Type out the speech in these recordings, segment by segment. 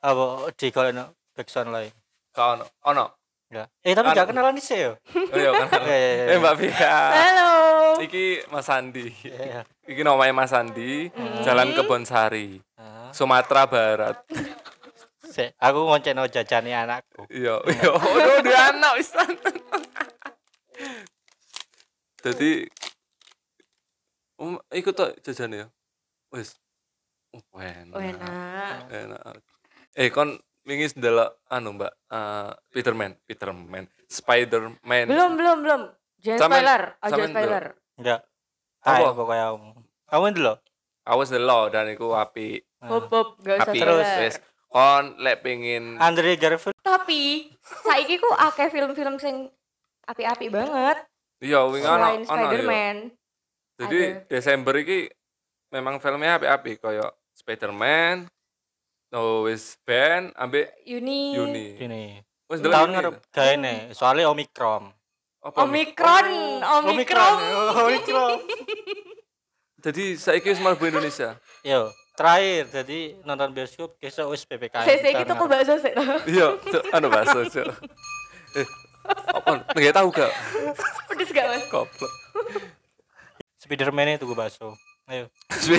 apa di kalau backsound lain Kau ono, ono. ya eh tapi gak kenalan sih ya Oh iya kan. Iya, iya, iya. Eh Mbak Via. Halo. Iki Mas Andi. Iya. Iki namanya Mas Andi, Jalan Kebonsari, Ah, Sumatera Barat. sik, aku ngonceno jajane anakku Iya, iya. Udah dua anak wis. Jadi um, ikut tuh jajan ya. Wis. Oh, enak. Oh, enak. Enak. Eh kon wingi ndelok anu Mbak, eh Peterman, Peterman, Spiderman. Belum, belum, belum. Jangan Sampean- spoiler. Aja sampean spoiler. enggak Apa? Ayo pokoknya kamu kamu dulu Awas ndelok dan iku apik. Hop, hop. Gak usah. Terus. Wis kon lek pengin Andre Garfield Tapi, saiki ku akeh film-film sing api-api banget. iya wingi ono Selain ono ya. Spider-Man. Jadi. Desember iki memang filmnya api-api koyo Spider-Man, no wis Ben ambek Yuni. Yuni. ini Wis tahun Yuni. ngarep gawe nih soalnya Omicron Apa? Omikron. Omikron. Omicron Jadi saiki wis mlebu Indonesia. yo terakhir jadi nonton bioskop besok wis PPKM saya tahun gitu kok bakso sih. Iya, Cuk, anu bakso, Cuk. Eh, apa? Nggak tahu gak? Pedes gak mas? Goblok. Spiderman itu gue bakso ayo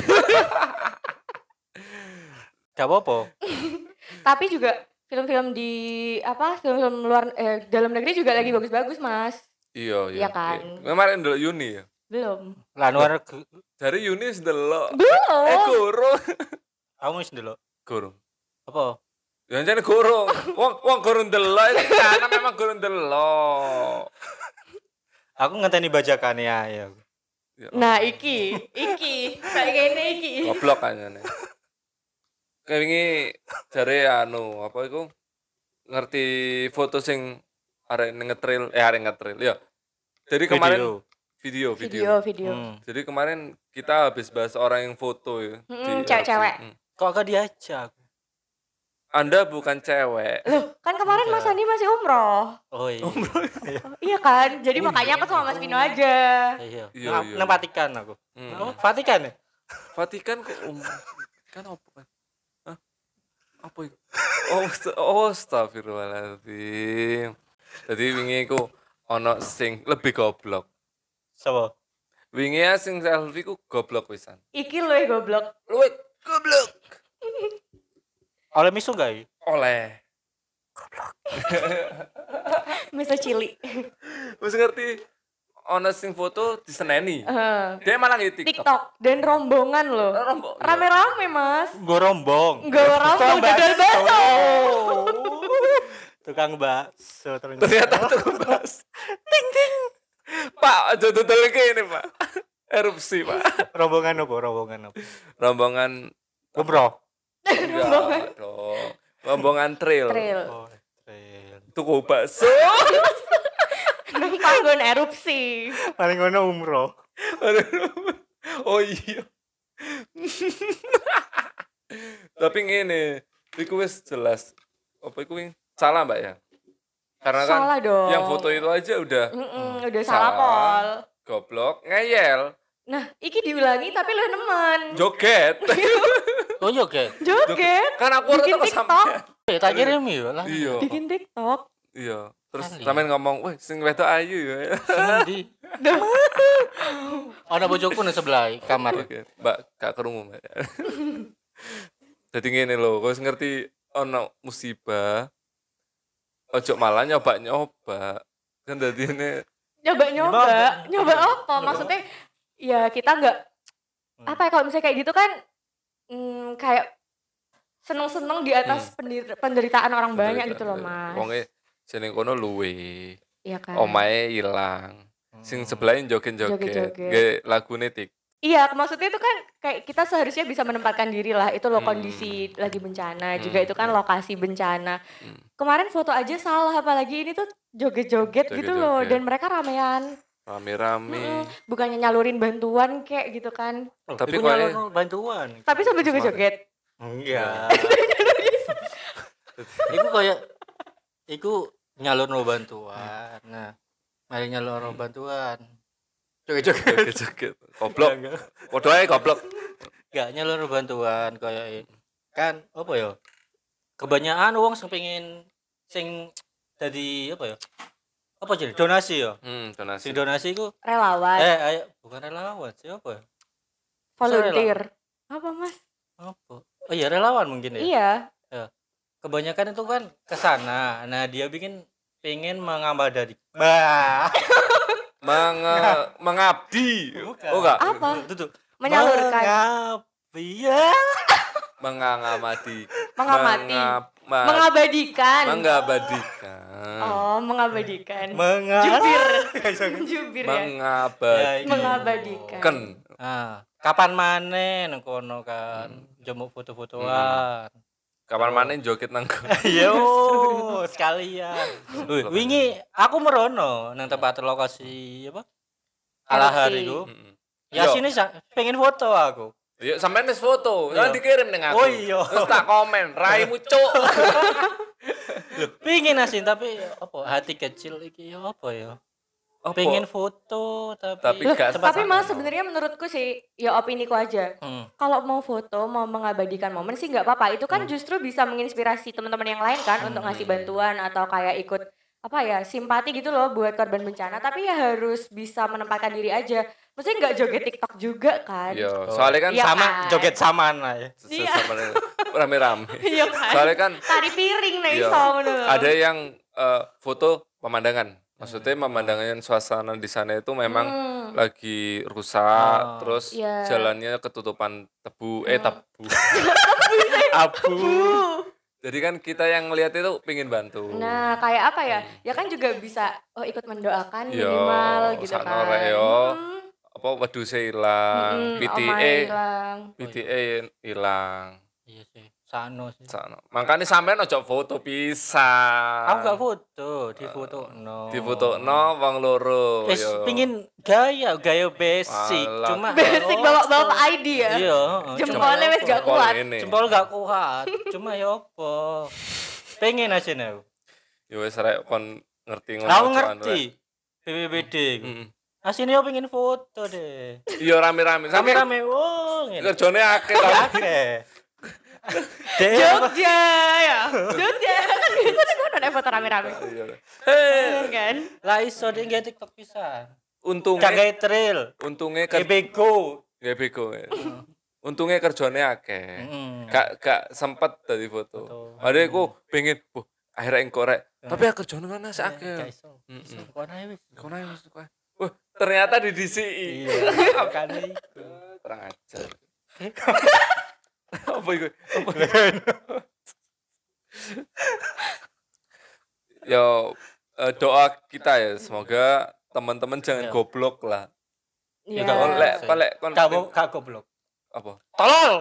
gak apa-apa Tapi juga film-film di apa film-film luar eh, dalam negeri juga lagi bagus-bagus mas. Iya, iya. Iya kan? Kemarin ndelok Yuni ya. Belum. lah luar Dari Yuni wis ndelok. Belum. Eh, gurung. kamu wis dulu Gurung. apa Ya jane gurung. Wong wong gurung ndelok iki karena memang gurung ndelok. aku ngenteni bajakannya ya Ya Nah iki, iki, kayak gini iki. goblok kayaknya jare anu apa iku ngerti foto sing arek ngetrail eh arek ngetrail ya jadi kemarin video video, Video, video. Hmm. jadi kemarin kita habis bahas orang yang foto ya Mm, di cewek-cewek. RFC. Mm. kok gak diajak anda bukan cewek Loh, kan kemarin Mas. Andi masih umroh. oh iya Iya kan? Jadi makanya aku sama Mas Pino aja. iya Iya, Nang- iya. Vatikan aku Hmm. oh Vatikan ya Vatikan kok um, kan apa kan? Apa itu oh oh astagfirullahaladzim jadi wingi ku ono sing lebih goblok Sapa? wingi ya sing selfie ku goblok pisan Iki ya goblok. luwih goblok oleh misu gak oleh Mr. Cili. wis ngerti ono sing foto diseneni Eh, dia malah nge TikTok, TikTok dan rombongan loh. Rombong. Rame-rame mas. gue rombong Enggak rombong, dodol bakso. tukang bakso ternyata ternyata tuh bahas ting ting pak aja tuh ini pak erupsi pak rombongan apa rombongan apa rombongan umroh Enggak dong. Rombongan trail. Trail. oh trail Tuku bakso. Panggon erupsi. paling ngono umroh oh iya. Tapi ngene, iku wis jelas. Apa iku wing? Salah, Mbak ya? Karena kan Salah dong. yang foto itu aja udah udah Salah. salah pol. goblok, ngeyel, Nah, iki diulangi tapi lu nemen. joget. oh iya oke Joget. kan aku ora TikTok. sampean. eh tak kirim ya lah Iya. Bikin TikTok. Iya. Terus sampean ngomong, "Wih, sing wedok ayu ya." Sing ndi ana bojoku nang sebelah kamar Oke, Mbak, gak kerungu, Mbak. Jadi ngene lho, kau ngerti ono musibah. Ojo malah nyoba-nyoba. Kan dadi ini Nyoba-nyoba. Nyoba. Nyoba apa? Maksudnya ya kita nggak Hmm. apa ya kalau misalnya kayak gitu kan mm, kayak seneng-seneng di atas pendir- penderitaan orang banyak gitu loh, Mas. Wonge jeneng kono luwe. Iya kan? Omahe ilang. Sing sebelahin joget-joget. Joget-joget. Nggih lagune tik. Iya, maksudnya itu kan kayak kita seharusnya bisa menempatkan diri lah. Itu loh Hmm. kondisi lagi bencana, juga Hmm, itu kan hmm. lokasi bencana. Hmm. Kemarin foto aja salah, apalagi ini tuh joget-joget gitu loh, dan mereka ramean. Rame-rame. Mm-mm. Bukannya nyalurin bantuan kayak gitu kan. Tapi Iku kok nyalon bantuan Tapi sambil joget-joget. enggak iku kayak iku nyalurno bantuan. Nah mari nyalurno bantuan. Joget-joget. Joget-joget. Goblok. enggak. Padha ae goblok. enggak nyalurno bantuan kayak kan apa ya? Kebanyakan uang sing pengen sing jadi apa ya? Apa jadi donasi ya? Hmm, donasi. sing donasi ku Relawan, eh ayo bukan relawan sih apa ya? Volunteer. Apa mas? apa? Oh iya relawan mungkin ya? Iya. Kebanyakan itu kan ke sana nah dia bikin pengen mengambil dari bah Menge- mengabdi. Bukan. Oh enggak. Apa? itu tuh Menyalurkan, mengabdi ya Mengamati. mengamati, ma- mengabadikan. mengabadikan. Oh, mengabadikan. mengabdi Jubir. Jubir ya. Mengabadikan. Mengabadikan. Nah, kapan maneh nang kono kan jemuk foto-fotoan. Kapan mana joget nang? Yo, sekalian. Wih, wingi aku merono nang tempat lokasi apa? Alahar itu. Mm-mm. Ya Yo. sini pengen foto aku. Yuk sampean wis foto, Iya. jangan dikirim ning aku. Oh iya. Terus tak komen, raimu cuk. Pengen asin tapi apa hati kecil iki ya apa ya? Apa? Pengen foto tapi Tapi Loh, tapi mas sebenarnya menurutku sih ya opiniku aja Hmm. kalau mau foto mau mengabadikan momen sih nggak apa-apa itu kan justru bisa menginspirasi teman-teman yang lain kan untuk ngasih bantuan atau kayak ikut apa ya simpati gitu loh buat korban bencana tapi ya harus bisa menempatkan diri aja maksudnya nggak joget tiktok juga kan Yo, soalnya kan Iya sama kan? joget samaan lah ya. Iya. rame-rame. iya kan Soalnya kan tari piring nih Iya. loh. ada yang eh, foto pemandangan. Maksudnya pemandangan suasana di sana itu memang Hmm. lagi rusak, Oh. terus Iya. jalannya ketutupan tebu, eh Hmm. tebu. Abu. Jadi kan kita yang ngelihat itu pingin bantu. Nah, kayak apa ya? Ya kan juga bisa oh ikut mendoakan Yo, minimal gitu kan. yo. Hmm, Apa wedhuse ilang, mm, PTA, omahe ilang. PTA hilang. Iya sih. Sano sih. Sana. Makanya sampean ojo foto pisan. Aku gak foto, di foto no. Di foto no wong loro. Wis yo. pingin gaya, gaya basic. Alah. Cuma Basic bawa-bawa ID ya. Iya, heeh. Jempolnya wis gak kuat. Jempol gak kuat. Cuma ya apa? Pengen aja nih. Ya wis rek kon ngerti ngono. Aku ngerti. BBBD. Mm-mm. Asine yo pengen foto deh. Iya rame-rame. Sampe Rame-rame wong. ngene. kerjane akeh. Dek. Jogja ya. Jogja kan kan ada foto rame-rame. Iya. Iya kan? Lah iso dek TikTok pisan. Untungnya Jagai trail. untungnya kan Ebego. ya bego. ya. Untungnya kerjane akeh. Gak gak sempet tadi foto. Ada aku pengen, bu, akhirnya engko rek. Tapi aku kerjane kan Gak akeh. iso. Mm-mm. Iso kok ae wis. Kono ae wis. Wah, ternyata di DCI. Iya. Makane iku. Apa itu? Apa? Yo eh, doa kita ya semoga teman-teman jangan Iya. goblok lah. Iya. boleh. lek kon lek kon Kamu kak goblok. apa? Tolol.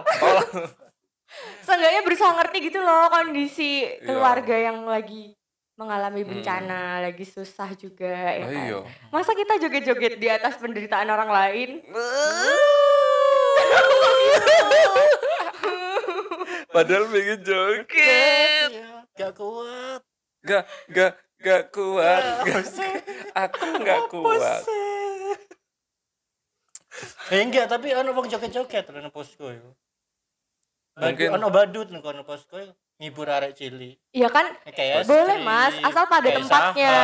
Seenggaknya berusaha ngerti gitu loh kondisi Iya. keluarga yang lagi mengalami bencana, lagi susah juga ya kan. Iya. Masa kita joget-joget di atas penderitaan orang lain? Padahal pengen joget. Iya, Gak kuat. Gak gak gak kuat. Aku gak kuat. Eh enggak, tapi ono wong joget-joget nang posko yo. Mungkin- ono badut nang kono posko yo, ngibur arek cilik. Iya kan? Boleh, Mas, asal pada tempatnya.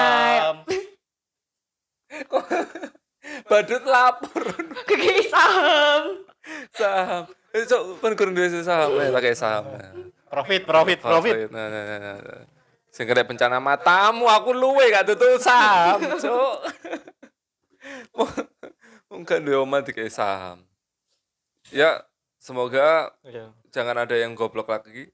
Badut lapor Kegigit saham. saham. Eh, so, kan kurang duwe saham ya, kayak saham. Profit, profit, profit. Nah, nah, nah, nah, nah. Sing kena bencana matamu, aku luwe gak tutup saham, cuk. Mungkin duwe omah dikei saham. Ya, semoga Iya. jangan ada yang goblok lagi.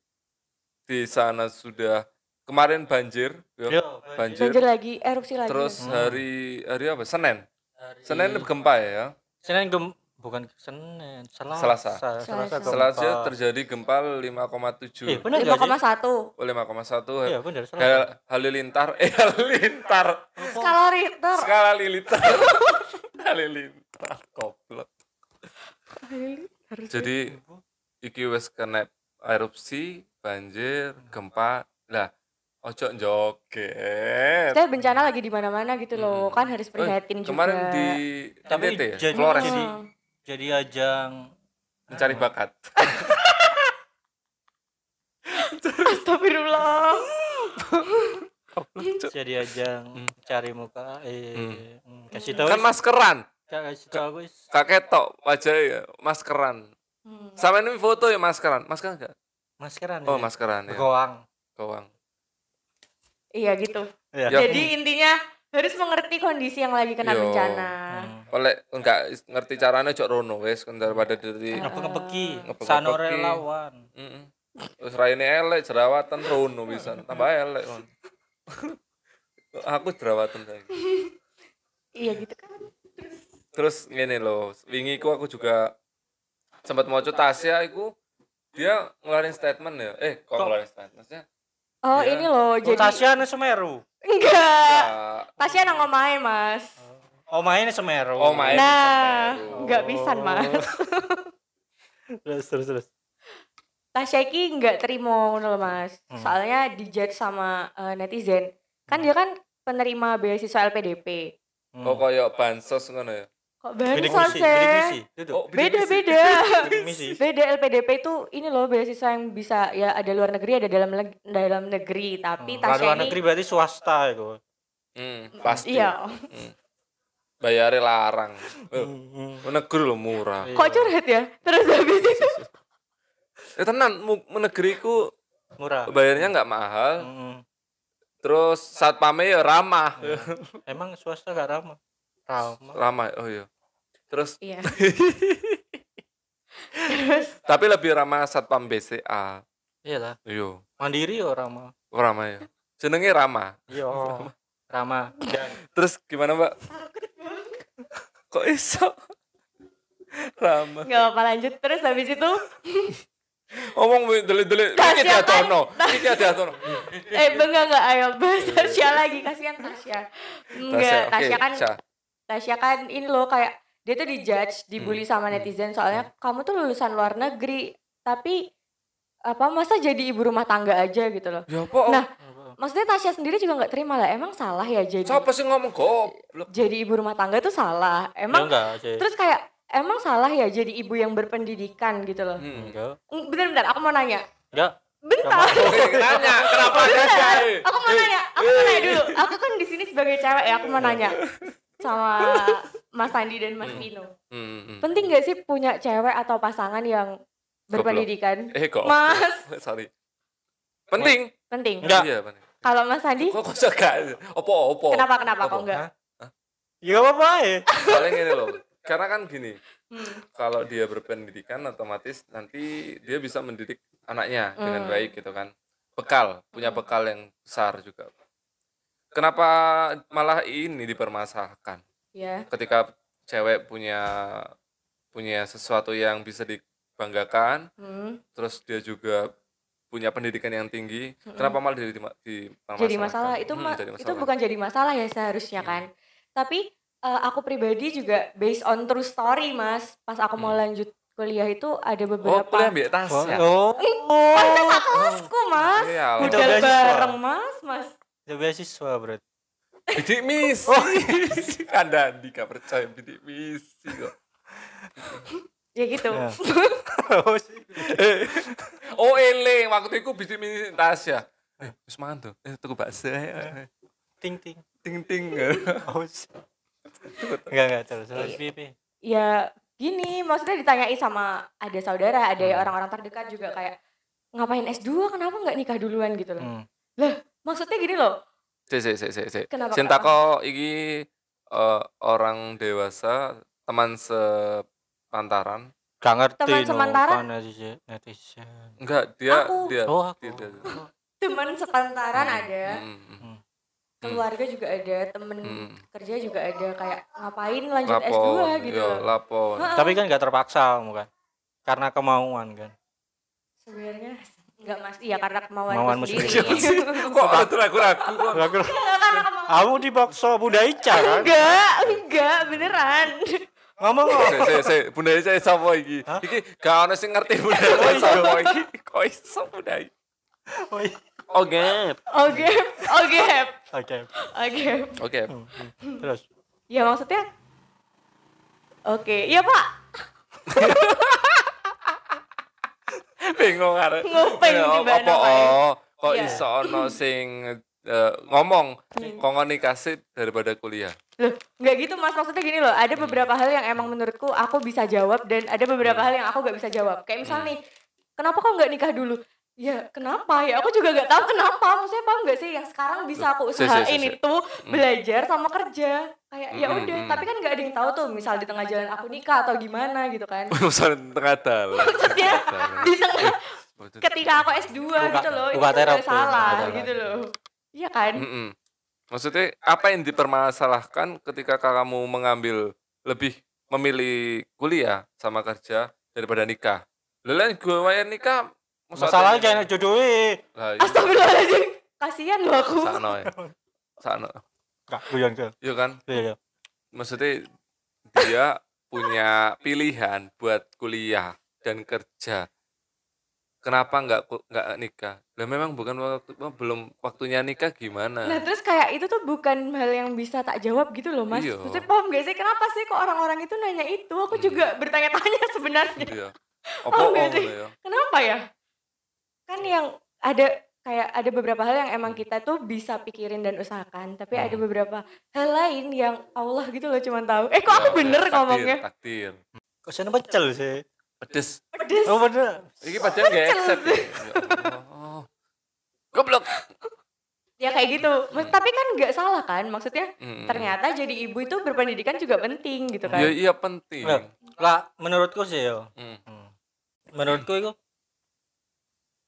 Di sana sudah kemarin banjir, yo, Yo, banjir. Banjir lagi, erupsi lagi. Terus hari hari apa? Senin. Hari- Senin gempa ya. Senin gem bukan Senin, Selasa. Selasa. Selasa, Selasa. gempa. Selasa terjadi gempa 5,7. Eh, benar gak sih? 5,1. Oh, 5,1. Iya, benar Selasa. Hal halilintar, eh halilintar. Skala Richter. Skala lilitar. halilintar goblok. Harus Jadi iki wis kena erupsi, banjir, gempa. Lah, ojo joget. Saya bencana lagi di mana-mana gitu loh, Hmm. kan harus prihatin Eh, juga. Kemarin di Tapi NTT ya, Flores jadi- Hmm. Jadi ajang mencari bakat. Astagfirullah. Jadi ajang cari muka eh Hmm. hmm, kasih tahu Kan maskeran. kasih tahu guys. Kakek tok wajahnya ya, maskeran. Hmm. Sama ini foto ya maskeran. Maskeran enggak? Maskeran. Oh, ya. maskeran ya. Goang. Gawang. Iya gitu. Ya. Ya. Jadi intinya harus mengerti kondisi yang lagi kena Yo. bencana. Hmm. Oleh enggak ngerti caranya cok rono wes daripada dari Ngapa ngepeki? Ngepeki. Sano relawan. Heeh. Terus raine elek jerawatan rono bisa tambah elek kon. Aku jerawatan saya. Iya gitu kan. Terus ngene loh, wingi ku aku juga sempat mau Tasya iku dia ngeluarin statement ya. Eh, kok Kok? ngeluarin statement? Maksudnya Oh Iya. ini loh Jadi jadi Tasya nih Semeru. enggak. ya, Tasya nang omahe mas. Oh main Semeru. Oh, main. Nah, Semeru. enggak pisan mas. terus terus terus. Tasya iki nggak terima ngono loh mas. Hmm. Soalnya dijudge sama eh, netizen. Kan dia kan penerima beasiswa LPDP. Hmm. Oh koyo bansos ngono ya. Kok bansos ya? Oh, Beda beda. Beda LPDP itu ini loh beasiswa yang bisa ya ada luar negeri ada dalam dalam negeri tapi Hmm, Tasya luar ini negeri berarti swasta itu. Hmm, pasti. iya Bayarnya larang. Eh, Hmm. negeri lo murah. Iya. kok curhat ya terus habis itu Ya tenan, negeriku Murah. bayarnya nggak mahal. Hmm. Terus satpamnya ya ramah. Emang swasta gak ramah? Ramah. ramah. Oh iya. Terus iya terus tapi lebih ramah satpam BCA. Iya lah. Iya. Mandiri ya ramah. Oh, ramah ya. Jenenge ramah. Iya. Ramah. Dan Terus gimana, Mbak? Kok iso? ramah. nggak apa lanjut terus habis itu Ngomong delik-delik. Iki kan- tono. Iki dia tono. eh enggak enggak ayo bahas Tasya lagi kasihan Tasya enggak oke, Tasya kan Tasya. Tasya kan ini loh kayak dia tuh dijudge, dibully sama netizen soalnya kamu tuh lulusan luar negeri, tapi apa masa jadi ibu rumah tangga aja gitu loh. Ya apa? Nah, maksudnya Tasya sendiri juga nggak terima lah. Emang salah ya jadi Siapa sih ngomong goblok? jadi ibu rumah tangga tuh salah. Ya Emang enggak sih. terus kayak emang salah ya jadi ibu yang berpendidikan gitu loh. Hmm. Enggak. Bentar-bentar, aku mau nanya. Enggak. Bentar. Nanya kenapa? Eh, Aku mau nanya, aku mau nanya dulu. Aku kan di sini sebagai cewek ya, aku mau nanya sama Mas Andi dan Mas Vino. Hmm, hmm. Penting gak sih punya cewek atau pasangan yang berpendidikan? Eh kok. Mas, Sorry. Penting. penting. Enggak. Iya, penting. Kalau Mas Andi, Kok kok gak? Opo opo. kenapa kenapa kok enggak? Ya enggak apa-apa ya. Soalnya gini loh. Karena kan gini, Hmm. kalau dia berpendidikan otomatis nanti dia bisa mendidik anaknya dengan Hmm. baik gitu kan. Bekal, punya bekal yang besar juga. Kenapa malah ini dipermasalahkan? Ya. Ketika cewek punya punya sesuatu yang bisa dibanggakan, Hmm. terus dia juga punya pendidikan yang tinggi, Mm-mm. kenapa malah jadi di, Jadi masalah itu ma- itu bukan jadi masalah ya seharusnya kan. Tapi eh, aku pribadi juga based on true story, Mas. Pas aku mau Hmm. lanjut kuliah itu ada Oh, beberapa kuliah ambil tas ya? Oh. Itu satu kelasku, Mas. Iya, Itu Budal bareng, Mas, Mas. Ya beasiswa, Bro. bidik misi. Oh. Kandang gak percaya bidik misi kok. Ya gitu. Ya. Oh. Oh, eling waktu itu bidik misi Tasya. Eh, wis mangan tuh. Eh, tuku bakso. eh, ting ting. Ting ting. Oh. Enggak enggak terus. Terus pipi. ya gini maksudnya ditanyai sama ada saudara ada Hmm. orang-orang terdekat juga kayak ngapain S2 kenapa nggak nikah duluan gitu loh Hmm. Maksudnya gini loh Sik sik sik sik sik. Kenapa, kok iki eh, orang dewasa, teman sepantaran. Gak ngerti Teman no, sementara? apa netizen. Enggak, dia Aku. dia Oh, aku. dia, dia- teman sepantaran ada Hmm, hmm, hmm. keluarga juga ada temen Hmm. kerja juga ada kayak ngapain lanjut Lapor, S2 gitu iya, lapor. Heeh. Tapi kan gak terpaksa kamu kan. Karena kemauan kan. sebenarnya nggak mas iya karena kemauan Kemauanmu sendiri sendiri. Kok ragu-ragu? Aku Nggak, karena kemauan kamu dipaksa Bunda Ica kan? enggak enggak beneran Ngomong kok. Sik sik, Bunda Ica sapa iki? Iki gak ono sing ngerti Bunda Ica sapa iki. Kok iso Bunda Ica? Oh, iya. Oke. oke oke Oke. oke Oke. Terus. ya maksudnya oke iya pak bingung arek. Nguping Ya, tiba apa namanya. oh kok Iya. iso ono sing eh, ngomong Hmm. sih daripada kuliah? Loh, nggak gitu mas. Maksudnya gini loh ada beberapa hal yang emang menurutku aku bisa jawab dan ada beberapa Hmm. hal yang aku nggak bisa jawab. Kayak misal nih kenapa kok nggak nikah dulu? Ya kenapa? Ya aku juga nggak tahu kenapa. Maksudnya paham nggak sih yang sekarang bisa aku Si, si, si, usahain si. itu belajar sama kerja kayak ya udah hmm. tapi kan nggak ada yang tahu tuh misal di tengah jalan aku nikah atau gimana gitu kan Urusan tengah dalan. maksudnya di tengah Maksud- ketika aku S2 gitu loh itu buka terapi, salah buka terapi. gitu loh iya kan Mm-mm. Maksudnya apa yang dipermasalahkan ketika kamu mengambil lebih memilih kuliah sama kerja daripada nikah? Lalu gue wayan nikah Masalahnya jangan. Lah, iya. Astagfirullahaladzim kasihan loh aku sakno ya. Sakno. Kak, guyon ke. Iya kan? Iya. Maksudnya dia punya pilihan buat kuliah dan kerja. Kenapa nggak nggak nikah? Lah memang bukan waktu belum waktunya nikah Nah gimana? terus kayak itu tuh bukan hal yang bisa tak jawab gitu loh mas Iya. Maksudnya paham gak sih kenapa sih kok orang-orang itu nanya itu Aku Hmm. juga bertanya-tanya sebenarnya Iya. Apa Paham oh, gak sih? ya? Kenapa ya Kan yang ada kayak ada beberapa hal yang emang kita tuh bisa pikirin dan usahakan Tapi ada Hmm. beberapa hal lain yang Allah gitu loh cuman tahu Eh kok aku Ya, bener takdir, ngomongnya Takdir. Kok sana pecel sih? Pedes. Pedes Oh bener. Ini padahal nggak accept. ya. Ya. Goblok. Ya kayak gitu Mas, Tapi kan nggak salah kan Maksudnya Mm. ternyata jadi ibu itu berpendidikan juga penting gitu kan Ya iya penting. Lah, lah menurutku sih yo. Hmm. Hmm. Menurutku itu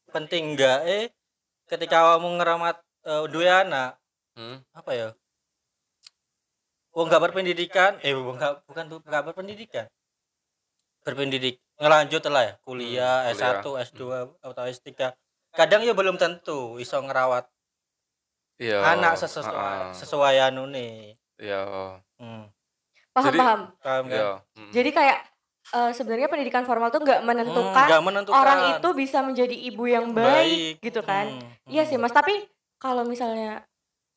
penting enggak eh ketika kamu ngeramat eh, dua anak Hmm. apa ya? Wong nggak berpendidikan, eh wong nggak bukan tuh nggak berpendidikan. Berpendidik ngelanjut lah ya, kuliah, Hmm, S1, S2 atau S3. Kadang ya belum tentu iso ngerawat Iya. anak sesuai Ah, sesuai anu nih. Iya. Hmm. Paham Jadi- paham Paham kan? Iya. Mm. Jadi kayak eh, sebenarnya pendidikan formal tuh nggak Hmm, menentukan nggak menentukan. orang itu bisa menjadi ibu yang baik, gitu kan. Hmm, Iya hmm. sih Mas, tapi kalau misalnya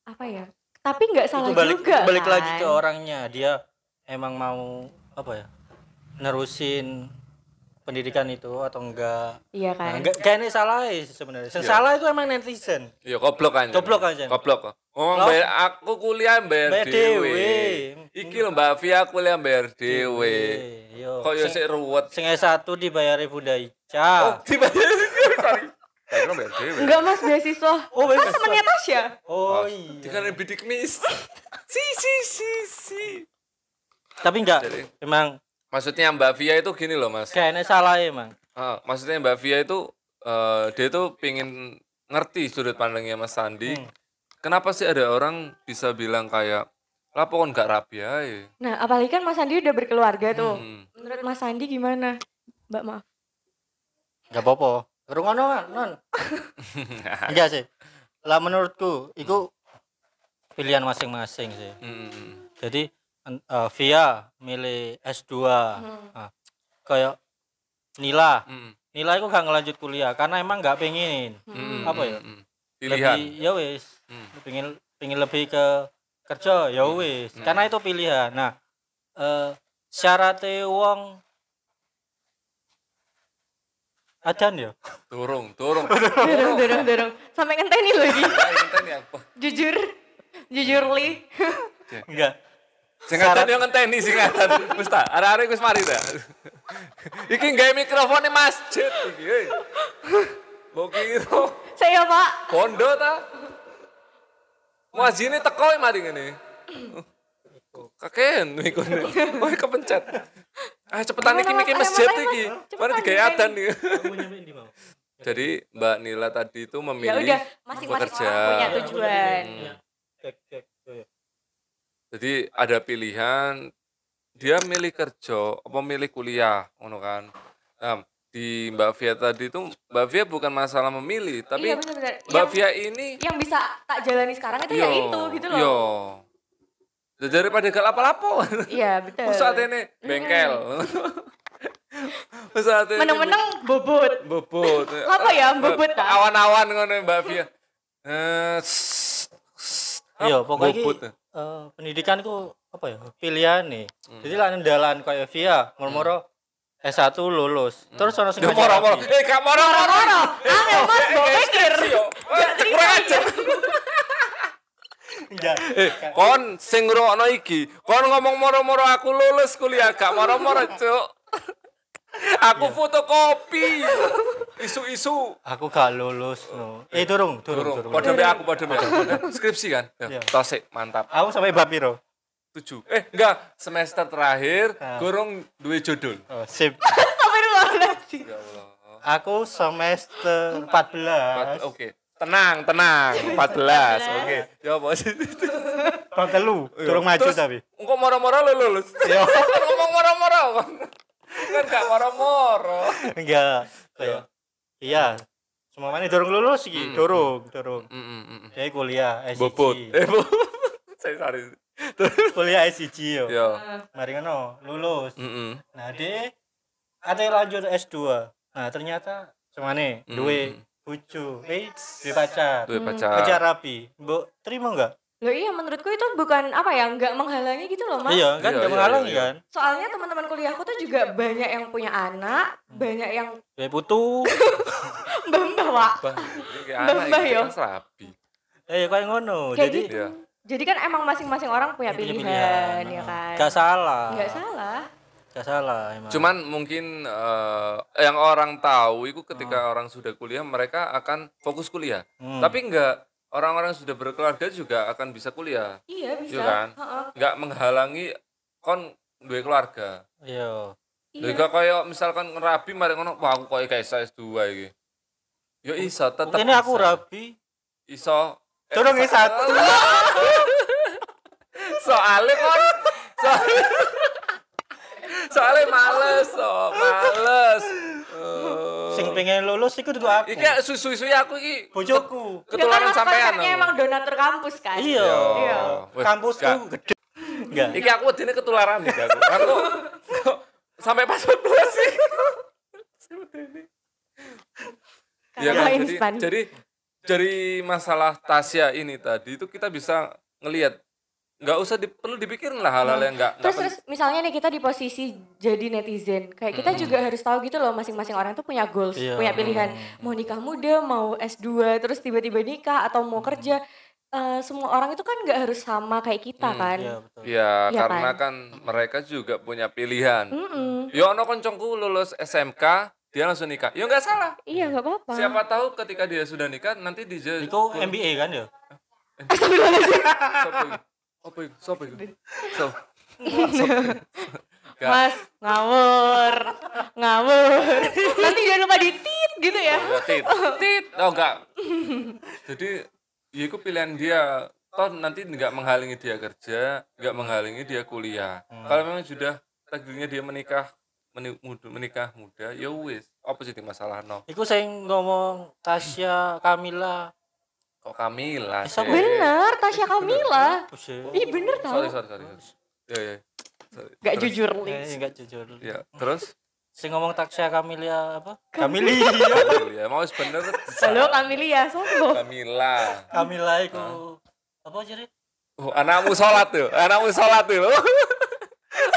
apa ya? Tapi nggak salah itu balik juga balik kan. lagi ke orangnya dia emang mau apa ya nerusin pendidikan itu atau enggak Iya nah, kan. enggak kayaknya salah sih sebenarnya yang Iya. salah itu emang netizen Iya goblok kan. Goblok aja. Goblok. Oh, bayar aku kuliah bayar Bayar dhewe. Iki lho Mbak Via kuliah bayar dhewe. yo Kok yo sik ruwet. sing S1 dibayari Bunda Oh, Ica dibayar. Sorry. Enggak Mas beasiswa. oh Kan beasiswa. temennya Tasya. oh iya kan bidik mis. Si si si si. tapi enggak Jadi- emang Maksudnya Mbak Via itu gini loh, Mas. kayaknya salah emang Ah, maksudnya Mbak Via itu eh, dia itu pingin ngerti sudut pandangnya Mas Sandi. Hmm. Kenapa sih ada orang bisa bilang kayak lah pokoknya nggak rapi aja. Nah, apalagi kan Mas Sandi udah berkeluarga tuh. Hmm. Menurut Mas Sandi gimana? Mbak maaf. enggak apa-apa rungono non enggak sih lah menurutku itu pilihan masing-masing sih Hmm. jadi eh, via milih S2 Hmm. Nah, kayak Nila Hmm. Nila itu gak ngelanjut kuliah karena emang gak pengen Hmm. Apa ya? Hmm. Pilihan. lebih ya wis Hmm. pengen pengen lebih ke kerja ya wis Hmm. karena itu pilihan nah eh syaratnya wong adan ya Turung, turung. Dorong, dorong, dorong. Sampai ngenteni lagi. Ngenteni apa? Jujur. Jujur li. enggak Sing ngadan yo ngenteni sing ngadan. Wis ta, arek-arek wis mari ta. Iki gawe mikrofon di masjid iki. hei. Mbok kira Saya Pak. bondo ta? Muazine teko mari ngene. Kakek iku. Oh, kepencet. Ah, cepetan iki mikir Mas, masjid iki. Mari digawe adan mau Jadi Mbak Nila tadi itu Ya memilih udah, masing-masing bekerja. orang punya tujuan. Hmm. Cek, cek. Iya. Jadi ada pilihan dia milih kerja apa milih kuliah ngono kan. Nah, di Mbak Via tadi itu Mbak Via bukan masalah memilih, tapi iya benar-benar. Mbak Yang, Via ini yang bisa tak jalani sekarang itu ya itu gitu loh. Yo. Daripada gak lapo-lapo. Iya betul. Saat ini bengkel. Saat ini Meneng-meneng bobot. bobot. Apa ya, bobot, ta? Awan-awan ngono Mbak Via. Eh, iya pokoknya bobot. Iki, eh, pendidikan ku apa ya pilihan nih Hmm. jadi lah dalan kayak via murmuro S1 lulus. Terus ono sing Yo ngajak moro-moro. rapi. Eh, gak moro-moro. Moro-moro. Angel mas, Eh, bawa eh, yo. Eh, Kurang ajar. Enggak. Eh, kon sing ngrungokno iki, kon ngomong moro-moro aku lulus kuliah, gak moro-moro, Cuk. Aku fotokopi. Isu-isu. Aku gak lulus no. Eh durung, durung, Durung. durung. Padha mbek aku, padha. Skripsi kan? Iya. Ya, tosik, mantap. Aku sampai bab piro? Tujuh. Eh, enggak, semester terakhir Ah. gorong duwe jodul. Oh, sip. Ya Allah. Aku semester 14. Empat- Oke. Tenang, tenang. 14. Oke. Ya apa sih? Bab telu, durung maju Terus, tapi. Engko moro-moro lu lulus. Iya. Kan ngomong moro-moro. Kan gak moro-moro. Enggak. Kayak iya. Semua mana durung lulus iki, Hmm. durung, durung. Mm, mm, mm. Jadi kuliah S1. Bobot. Eh, Saya sorry. Kuliah S1 yo. Ya. Mari ngono, lulus. Mm, mm. Nah, dia ada yang lanjut S2. Nah, ternyata semane Hmm. duwe bojo, eh duwe pacar. Duwe pacar. Pacar rapi. Mbok terima enggak? Loh iya menurutku itu bukan apa ya, nggak menghalangi gitu loh mas. Iya, kan Iya, enggak iya, menghalangi iya. kan? Soalnya teman-teman kuliahku tuh juga banyak yang punya anak, banyak yang Duwe putu. mbak Wak. Bah, ini kayak anak Mbah, iki yo. kan. Eh, kayak ngono. Kayak Jadi gitu. Iya. Jadi kan emang masing-masing orang punya punya pilihan, ya kan. Gak salah. Nggak salah. Gak salah emang. Cuman mungkin eh, yang orang tahu itu ketika orang sudah kuliah mereka akan fokus kuliah. Hmm. Tapi enggak orang-orang sudah berkeluarga juga akan bisa kuliah. Iya bisa. Iya kan? Heeh. Enggak menghalangi kon duwe keluarga. iya. Iya. Lha gak kaya misalkan ngerabi mari ngono, wah aku kok kayak S2 iki. Yo iso tetep. Ini aku rabi. Iso. Eh, Durung so- satu. Soalnya kon soalnya, soalnya males, so, males. Sing pengen lulus iku dudu aku. Iki susu-susu aku iki bojoku. Ya kan ketularan sampean. no. emang donatur kampus kan. Iya. Iya. Wes, Kampus gak. tuh gede. Enggak. Iki aku wedine ketularan iki aku. Kan kok, kok sampai password dua sih. Ya kan, jadi, jadi dari masalah Tasya ini tadi itu kita bisa ngelihat nggak usah di, perlu dipikirin lah hal-hal yang nggak Terus, terus misalnya nih kita di posisi jadi netizen, kayak kita juga harus tahu gitu loh masing-masing orang tuh punya goals, Iya. punya pilihan. Mau nikah muda, mau S2, terus tiba-tiba nikah atau mau kerja. Eh, semua orang itu kan nggak harus sama kayak kita Hmm, kan. Iya, betul. Ya, Iya karena kan? kan mereka juga punya pilihan. Mm-mm. Yo ono koncongku lulus SMK, dia langsung nikah. Ya nggak salah. Iya nggak apa-apa. Siapa tahu ketika dia sudah nikah nanti dia Iku MBA kan ya? Iku? Apa iku? Sopo iku? Sopo? Mas ngawur, ngawur. Nanti jangan lupa ditit gitu ya. Tit. Tit. Oh enggak. Jadi ya itu pilihan dia. Toh nanti nggak menghalangi dia kerja, nggak menghalangi dia kuliah. Kalau memang sudah takdirnya dia menikah meni- muda- menikah muda, ya wis. Apa sih masalah no? Iku sing ngomong Tasya Kamila. Kok Kamila Eh, sih? Bener, Tasya Kamila. Ih bener tau. Sorry, sorry, sorry. Ya, ya. Gak Terus- jujur Eh, Lins. enggak jujur. Ya, terus? Sing ngomong Tasya Kamilia apa? Kamili. ya, mau bener. Halo Kamilia, sopo? Kamila. Kamila iku apa jadi? Oh, anakmu sholat tuh, anakmu sholat tuh.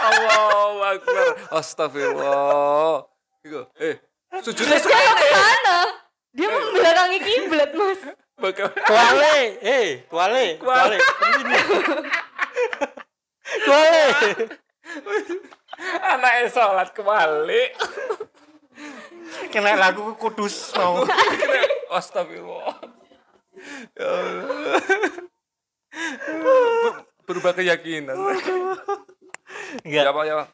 Allahu Akbar. Astagfirullah. Iku, eh, sujudnya Dia ke mana? Dia membelakangi kiblat mas. Bagaimana? Kuale, eh, kuale, kuale. Ini. Kuale. Anaknya sholat kembali. Kena lagu kudus mau. Astagfirullah. Ya Berubah keyakinan. Enggak, Ya apa ya? Pak?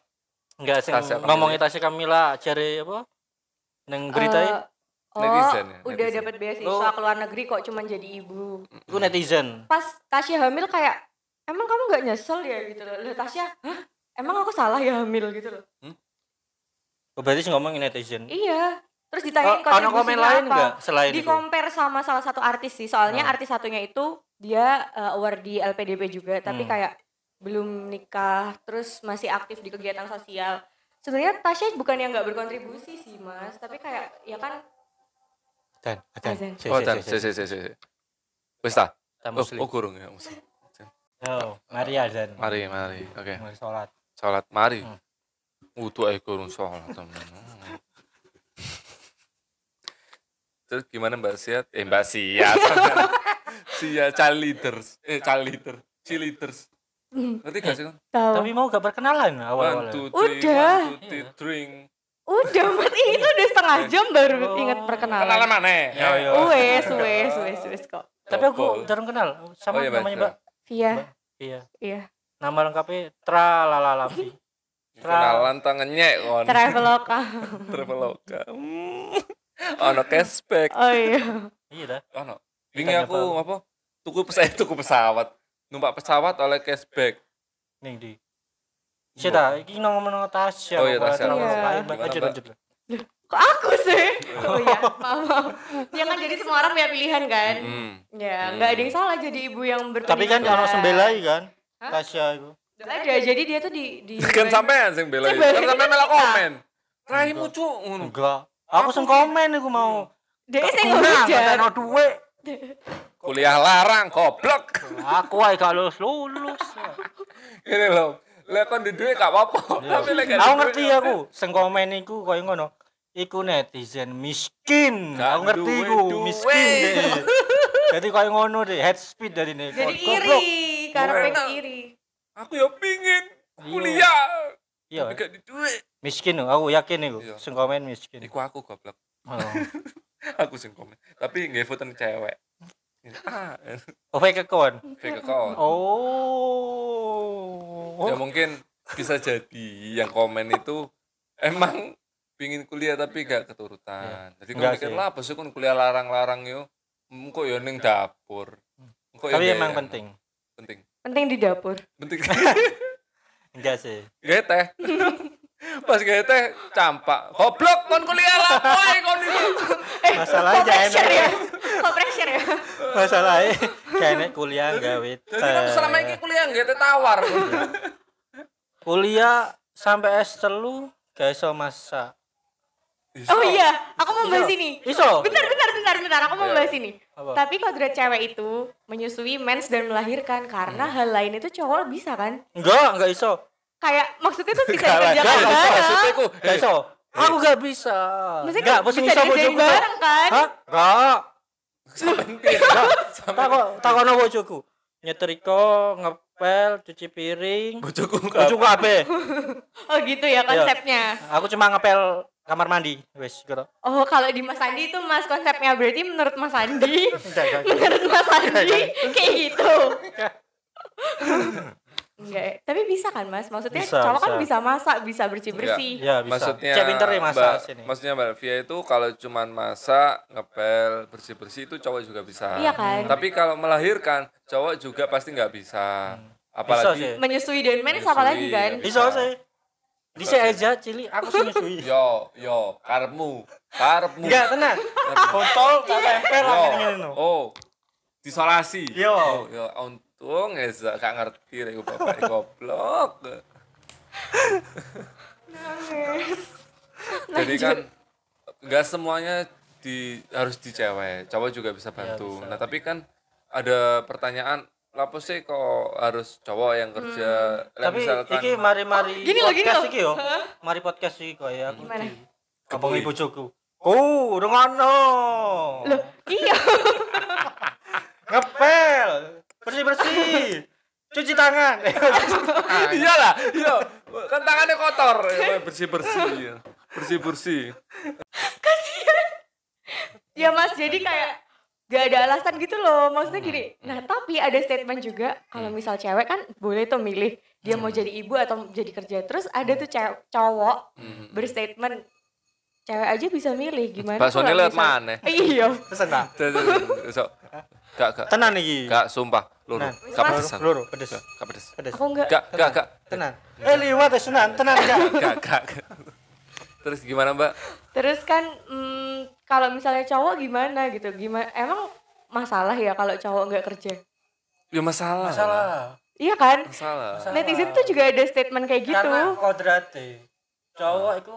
enggak sing Kamila. ngomongin Tasya Kamila jare apa? Neng berita Eh, oh, Netizen ya, udah netizen. dapat beasiswa Oh. ke luar negeri kok cuman jadi ibu. iku netizen. Pas Tasya hamil kayak, emang kamu nggak nyesel ya gitu loh. Lah Tasya, hah? Emang aku salah ya hamil gitu loh. Oh, berarti sing ngomongin netizen. Iya. Terus Oh, ditanyain ono komen kontribusinya lain apa. enggak selain di compare sama salah satu artis sih soalnya Hmm. artis satunya itu dia uh, award di LPDP juga tapi Hmm. kayak belum nikah terus masih aktif di kegiatan sosial sebenarnya Tasya bukan yang nggak berkontribusi sih mas tapi kayak ya kan Dan, dan. Si, Oh, si, dan, si, si, si. si, si, si. Wis ta? Oh, oh, kurung ya, muslim. Yo, mari azan. Mari, mari. Oke. Mari sholat. Salat mari. Hmm. Utuh ae kurung sholat temen. Terus gimana Mbak Siat? Eh Mbak Siat. Sia child leaders. Eh child leader. Cheerleaders. Ngerti gak sih kan? Tapi mau gak perkenalan One, awal-awal. two, three, Udah. one, two, three, drink. Udah, Mat, ini tuh udah setengah jam baru Oh. inget Kenalan perkenalan. mana? Ya, ya. Wes, wes, wes, wes kok. Tapi aku jarang kenal sama Oh, iya, namanya Mbak. Via, Iya. iya. Nama lengkapnya Tralalalapi. Kenalan tangannya kon. Traveloka. Traveloka. Hmm. Ono cashback. Oh iya. iya dah. Ono. Wingi Tanya aku apa? apa? Tuku pesawat, tuku pesawat. Numpak pesawat oleh cashback. Ning di. Sita, iki nang ngomong Tasya. Oh, iya, Tasya. Iya. Lanjut, lanjut. Kok aku sih? Oh iya, maaf. Ya kan jadi semua orang punya pilihan kan? Hmm. Ya, Hmm. nggak ada yang salah jadi ibu yang berpendidikan. Tapi kan ono sembelai kan? Hah? Tasya itu. Ada, jadi dia tuh di... di Kan sampean sing bela. Saya bela Kan sampean malah komen. Raimu ngono. Enggak. Aku sing komen iku mau. Dia ngejar. nggak ono duit. Kuliah larang goblok. Aku ae gak lulus lulus. Ini loh. Lah kon di duit gak apa-apa. Tapi lek Aku ngerti aku, sing komen iku koyo ngono. Iku netizen miskin. Aku ngerti duwe iku, duwe. miskin. Jadi koyo ngono deh, head speed dari ini. Jadi iri, karena iri. Aku ya pingin Iya. kuliah. Iya, Tapi gak di duit. miskin aku yakin iku. Iya. Sing komen miskin. Iku aku goblok. Oh. Aku sing komen. Tapi nggak foto cewek. Ah, Oh, fake account. fake account. Oh. Ya mungkin bisa jadi yang komen itu emang pingin kuliah tapi gak keturutan. Jadi kan Enggak mikir lah, bos kan kuliah larang-larang yo. Engko yo ning dapur. Engko yo Tapi emang penting. Penting. Penting di dapur. Penting. Enggak sih. Gak teh. Pas gak teh campak. Goblok kon kuliah lah, kon itu. Masalahnya Kok ya? Kok pressure ya? Masalahnya kayak kuliah gawe Jadi kan selama ini kuliah gak teh tawar. Kuliah sampai S telu gak iso masak. Oh iya, aku mau bahas Iso. ini. Iso. Bentar, bentar, bentar, bentar. Aku mau Iya. bahas ini. Apa? Tapi kodrat cewek itu menyusui, mens dan melahirkan karena Hmm. hal lain itu cowok bisa kan? Enggak, enggak iso. Kayak maksudnya tuh bisa Enggak dikerjakan enggak iso, bareng. maksudnya ku. Gak iso. Aku gak bisa. Maksudnya Enggak, bisa bisa bojoku. bareng kan? Hah? Enggak. Sampai Takok takono bojoku. Nyetrika, ngepel, cuci piring. bojoku Bojoku kabeh. Oh gitu ya konsepnya. Aku cuma ngepel kamar mandi. Wes, gitu. Oh kalau di Mas Andi itu Mas konsepnya berarti menurut Mas Andi, menurut Mas Andi kayak gitu. Enggak, ya. tapi bisa kan Mas? Maksudnya Bisa, cowok kan bisa. bisa masak, bisa bersih-bersih. Ya, bisa. Maksudnya Cek pinter ya masak Mbak- sini. Maksudnya Mbak Via itu kalau cuman masak, ngepel, bersih-bersih itu cowok juga bisa. Iya kan? Tapi kalau melahirkan, cowok juga pasti nggak bisa. Apalagi sih. Menyusui dan Menyusui, apalagi kan? ya. Bisa sih. Bisa aja cili aku sih nyusui. yo yo karepmu, karepmu. Enggak, tenang. Botol tak tempel Yo, lah ngene Oh. Disolasi. Yo. Oh, yo untung ya gak ngerti rek bapak goblok. Jadi kan nggak semuanya di harus di cewek, cowok juga bisa bantu. bisa. Nah tapi kan ada pertanyaan, apa sih kok harus cowok yang kerja? Lah, Tapi misalkan iki mari-mari Gini loh, gini podcast loh. iki yo. Mari podcast iki kok ya aku. Gimana? Kampung ibu bojoku. Oh, rengono. Loh, iya. Ngepel. Bersih-bersih. Cuci tangan. iyalah, iya. Kan tangannya kotor, bersih bersih, bersih bersih. ya Mas, jadi kayak gak ada alasan gitu loh. Maksudnya gini. Nah, tapi ada statement juga kalau misal cewek kan boleh tuh milih dia mau jadi ibu atau jadi kerja. Terus ada tuh cowok Hmm. berstatement cewek aja bisa milih gimana kalau lewat misal- mana? Iya. Pesen tak? Besok. Gak, gak, Tenan iki. gak, sumpah. Loro, Nah, gak Mas. pedesan. Loro, pedes. Gak, gak pedes. Pedes. Aku enggak. Gak, gak, gak. Tenan. Eh liwat ya sunan, tenan enggak? Gak, gak. gak. Terus gimana mbak? Terus kan mm, kalau misalnya cowok gimana gitu? Gimana emang masalah ya kalau cowok nggak kerja? Ya masalah. Masalah. Iya kan? Masalah. Masalah. Netizen tuh juga ada statement kayak gitu. Karena kodrate. Cowok itu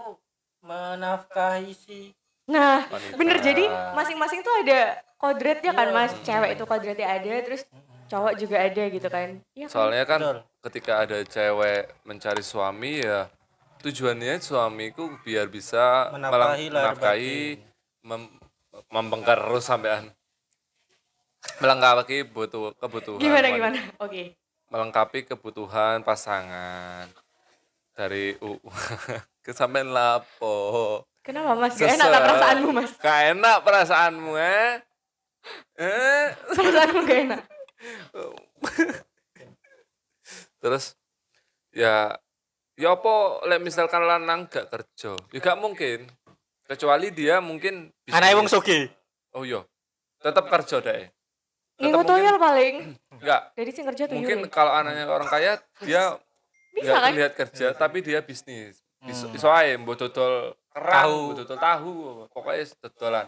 menafkahi si Nah, Wanita. bener jadi masing-masing tuh ada kodratnya kan Iya. mas. Cewek itu kodratnya ada, terus cowok juga ada gitu kan? Iya kan? Soalnya kan Betul. ketika ada cewek mencari suami ya tujuannya suamiku biar bisa Menafkahi menafkahi mem- membengkerus sampean melengkapi butuh kebutuhan Gimana wanita. gimana? Oke. melengkapi kebutuhan pasangan dari UU kesampean lapo Kenapa Mas? Gak enak tak perasaanmu Mas? gak enak perasaanmu eh eh Perasaanmu gak enak. terus ya ya apa lek misalkan lanang gak kerja ya gak mungkin kecuali dia mungkin Anak wong bisnis. sugih. oh iya tetap kerja deh Ngingu mungkin- toyol paling. enggak Dari sing kerja tuh mungkin kalau anaknya orang kaya dia Bisa nggak kan? terlihat kerja tapi dia bisnis Hmm. iso ae mbok dodol kerang Tahu. mbok dodol tahu pokoknya dodolan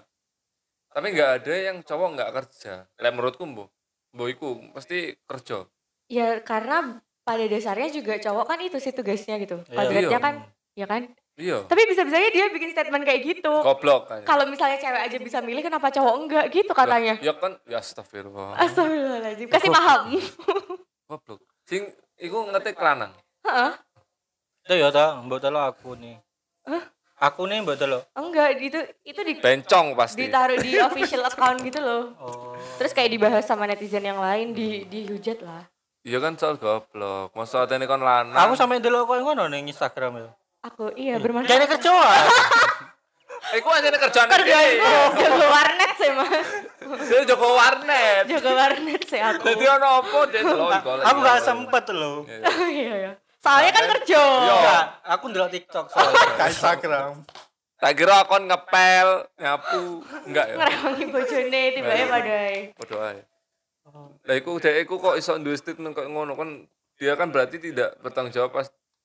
tapi nggak ada yang cowok nggak kerja lek menurutku mbok mbok iku pasti kerja Ya karena pada dasarnya juga cowok kan itu sih tugasnya gitu. Iya. Kodratnya Iya. kan, ya kan? iya Tapi bisa-bisanya dia bikin statement kayak gitu. goblok Kalau misalnya cewek aja bisa milih kenapa cowok enggak gitu katanya. ya kan ya astagfirullah Astagfirullahaladzim. Kasih paham. goblok sing iku ngetik lanang Heeh. Itu ya ta, mbok delok aku nih. Aku nih mbok delok. Enggak, itu itu di, bencong pasti ditaruh di official account gitu loh. Oh. Terus kayak dibahas sama netizen yang lain di dihujat lah. iya kan soal goblok masa atene kon lanang Aku sampe delok koyo ngono ning Instagram ya. Aku iya bermanfaat. Kayaknya kerjaan. iku aja kerjaan Kerjaanku jago warnet sih mas. dia Joko warnet Jago warnet sih aku. Jadi ono apa iku lagi. Aku gak sempet loh. Iya. iya ya. Soalnya kan kerja. Iya. Aku ndelok TikTok soalnya. Instagram. Tak kira akon ngepel, nyapu, enggak ya. Ngerewangi bojone tiba-tiba padahal. Bodoh ae. Lah iku dhek iku kok iso duwe statement kok ngono kan dia kan berarti tidak bertanggung jawab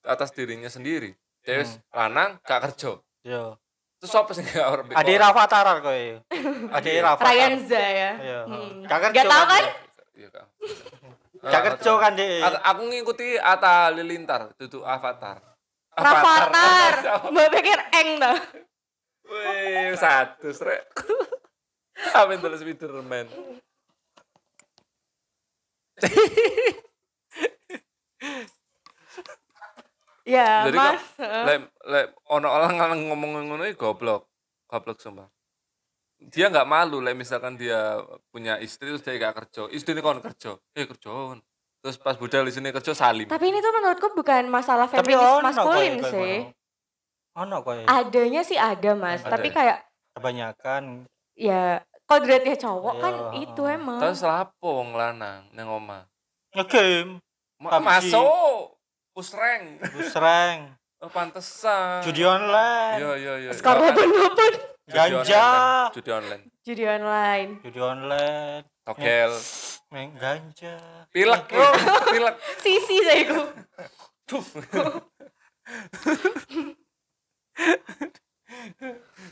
atas dirinya sendiri. Dia wis lanang gak kerja. Yo. Terus apa sih gak ora Ada Rafathar koyo. Ada Rafathar. Rayanza ya. Iya. Hmm. Gak Gak tau kan? Iya kan. Gak kerja kan deh. Aku, aku ngikuti Atta Lilintar, duduk Avatar. Rafathar. Mbak pikir eng dah. Wih, satu srek. Apa yang tulis Spiderman? Ya Jadi mas. kok lek lek ono orang orang ngomong ngono iki goblok. Goblok sumpah. Dia nggak malu lek misalkan dia punya istri terus dia gak kerja. Istri ini kon kerja. Eh kerja. Terus pas budal di sini kerja salim. Tapi ini tuh menurutku bukan masalah Tapi feminis ono maskulin koyo- koyo sih. Ono koyo. Adanya sih ada mas. Ada Tapi ya? kayak Kebanyakan ya kodratnya cowok kan Iya. itu emang. Terus lapo wong lanang nang omah. ngegame, Ma masuk. Pusreng. busreng, Oh pantesan. judi online, Iya iya iya. Sekarang apa apa? Judi ganja, online, Judi online. Judi online. judi online, Tokel. main ganja. Pilek. Oh. Pilek. Sisi saya itu.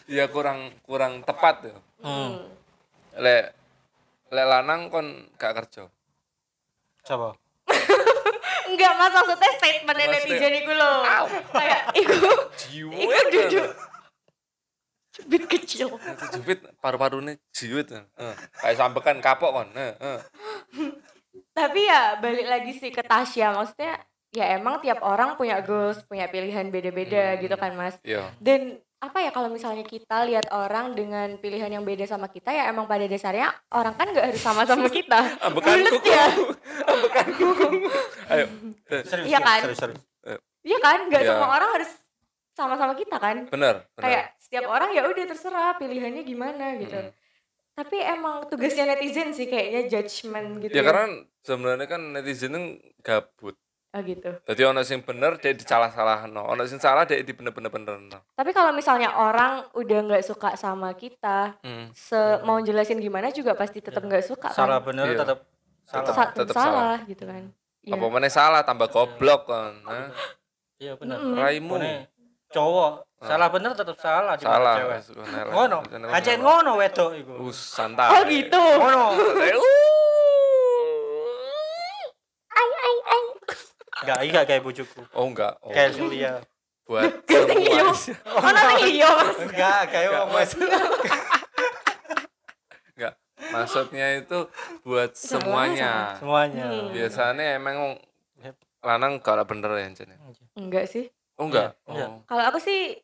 Ya kurang kurang tepat ya. Hmm. Lek lek lanang kon gak kerja. Coba. Enggak mas maksudnya statement netizen itu loh. Kayak iku iku duduk bit kecil. Jepit paru-parune jiwit. Heeh. Kayak sampekan kapok kon. Heeh. Tapi ya balik lagi sih ke Tasya maksudnya ya emang tiap orang punya goals, punya pilihan beda-beda Hmm. gitu kan mas. Iya. Dan apa ya kalau misalnya kita lihat orang dengan pilihan yang beda sama kita ya emang pada dasarnya orang kan nggak harus sama sama kita. Ambekan Bulet kuku. ya. Ambekan kuku. Ayo. Eh, Serius, Iya kan? serius, serius. Iya kan? Nggak Iya. semua orang harus sama-sama kita kan. Bener, bener. Kayak setiap orang ya udah terserah pilihannya gimana gitu. Mm. Tapi emang tugasnya netizen sih kayaknya judgement gitu. Ya karena sebenarnya kan netizen itu gabut. Oh gitu. Jadi ono sing bener dia disalah-salahno, ono sing salah dia di bener-bener benerno. Tapi kalau misalnya orang udah nggak suka sama kita, Hmm. se mau jelasin gimana juga pasti tetap nggak suka kan. Salah bener Iya. tetap salah. Sa- tetep salah, salah. gitu kan. Iya. Apa mana salah tambah goblok kan. Hah? Iya bener. Mm-mm. Raimu. Cowok salah bener tetap salah cuma Salah. cewek. sebenarnya. Ngono. Ancen ngono. wedok iku. Us santai. Oh gitu. Ngono. Enggak, iya kayak bujuku. Oh enggak. Oh, Kayak Julia. buat semua. Oh nanti iyo mas. Enggak, kayak wong Mas. Enggak. Maksudnya itu buat semuanya. Semuanya. Biasanya emang lanang kalau bener ya Jen. Enggak sih. Oh enggak. Iya, iya. Oh. Kalau aku sih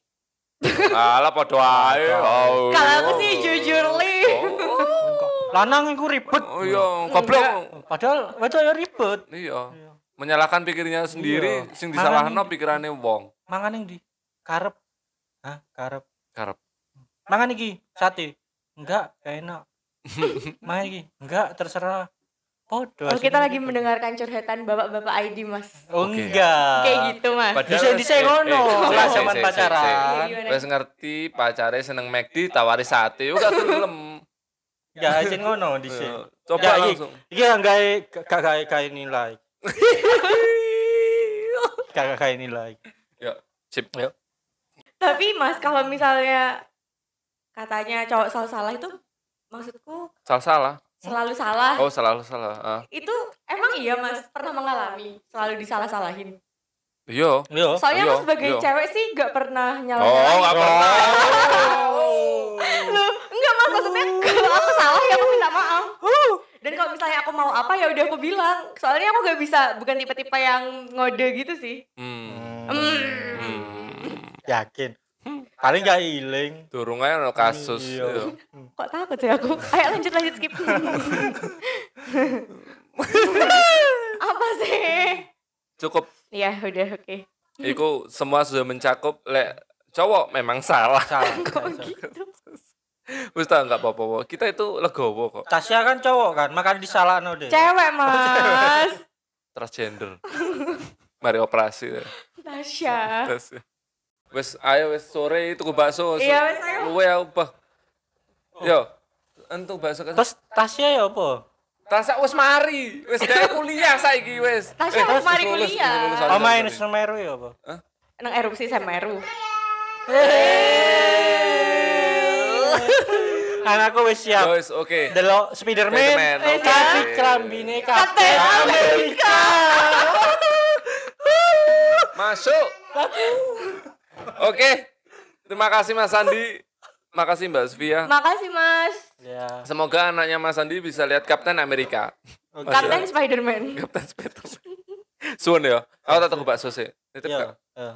Alah padha ae. Oh. kalau aku sih jujur li. Lanang iku ribet. Oh iya, goblok. Padahal wedok ya ribet. Iya. Menyalahkan pikirnya sendiri, Iya. sing disalahno pikirane wong. Mangan yang di karep. Hah, karep. Karep. Mangan iki sate. Enggak, gak enak. Mangan iki. Enggak, terserah. Podo. Oh, kita lagi mendengarkan curhatan bapak-bapak ID mas. Oh, Oke. enggak. Kayak gitu mas. Padahal Bisa- bisa eh, ngono, eh, lah, sik, zaman sik, sik, pacaran. sik. Iya, gimana? Wes ngerti pacare seneng McD tawari sate, yo gak gelem. Ya aja ngono. Eh, Coba Ya, iki- langsung. Iki yang gawe gak gawe gawe nilai. Gak gawe nilai. Ya, sip. Tapi mas kalau misalnya katanya cowok selalu salah itu maksudku Salah salah. Selalu salah. Oh, salah salah. Ah. Itu emang iya mas pernah mengalami selalu disalah-salahin. Iya. Yo. Soalnya iya, mas sebagai iya. cewek sih gak pernah Oh, nyalah-nyalahin. gak pernah. Loh, enggak mas maksudnya kalau aku salah ya aku minta maaf. Dan kalau misalnya aku mau apa ya udah aku bilang. Soalnya aku gak bisa bukan tipe-tipe yang ngode gitu sih. Hmm. Hmm. Hmm. Yakin. Paling gak iling. Durung ae ono kasus. Iya. Iya. Kok takut sih aku? Ayo lanjut lanjut skip. apa sih? Cukup Ya udah oke. Iku semua sudah mencakup lek cowok memang salah. Salah. Kok gitu? Wis tak enggak apa-apa. Kita itu legowo kok. Tasya kan cowok kan, makanya disalahno deh. Cewek mas. Transgender. Mari operasi. ya. Tasya. Wis ayo wis sore itu bakso. Iya, wis, ayo. Luwe apa? Yo. Entuk bakso kan. Terus Tasya ya apa? Rasa wis mari, wis gawe kuliah saiki wis. Tasya wis mari kuliah. Oh main. Semeru ya apa? Nang erupsi Semeru. Anakku wis siap. Wis oke. Delok Spiderman. Spiderman. Tapi kelambine Kapten Kapten Amerika. Oke. Terima kasih Mas Andi. Makasih Mbak Sofia. Makasih mas. Ya. Semoga anaknya Mas Andi bisa lihat Kapten Amerika. Oke. Kapten Spiderman. Kapten Spiderman. Suun ya. Aku tak tunggu bakso sih. Titip Ya. kan? ya.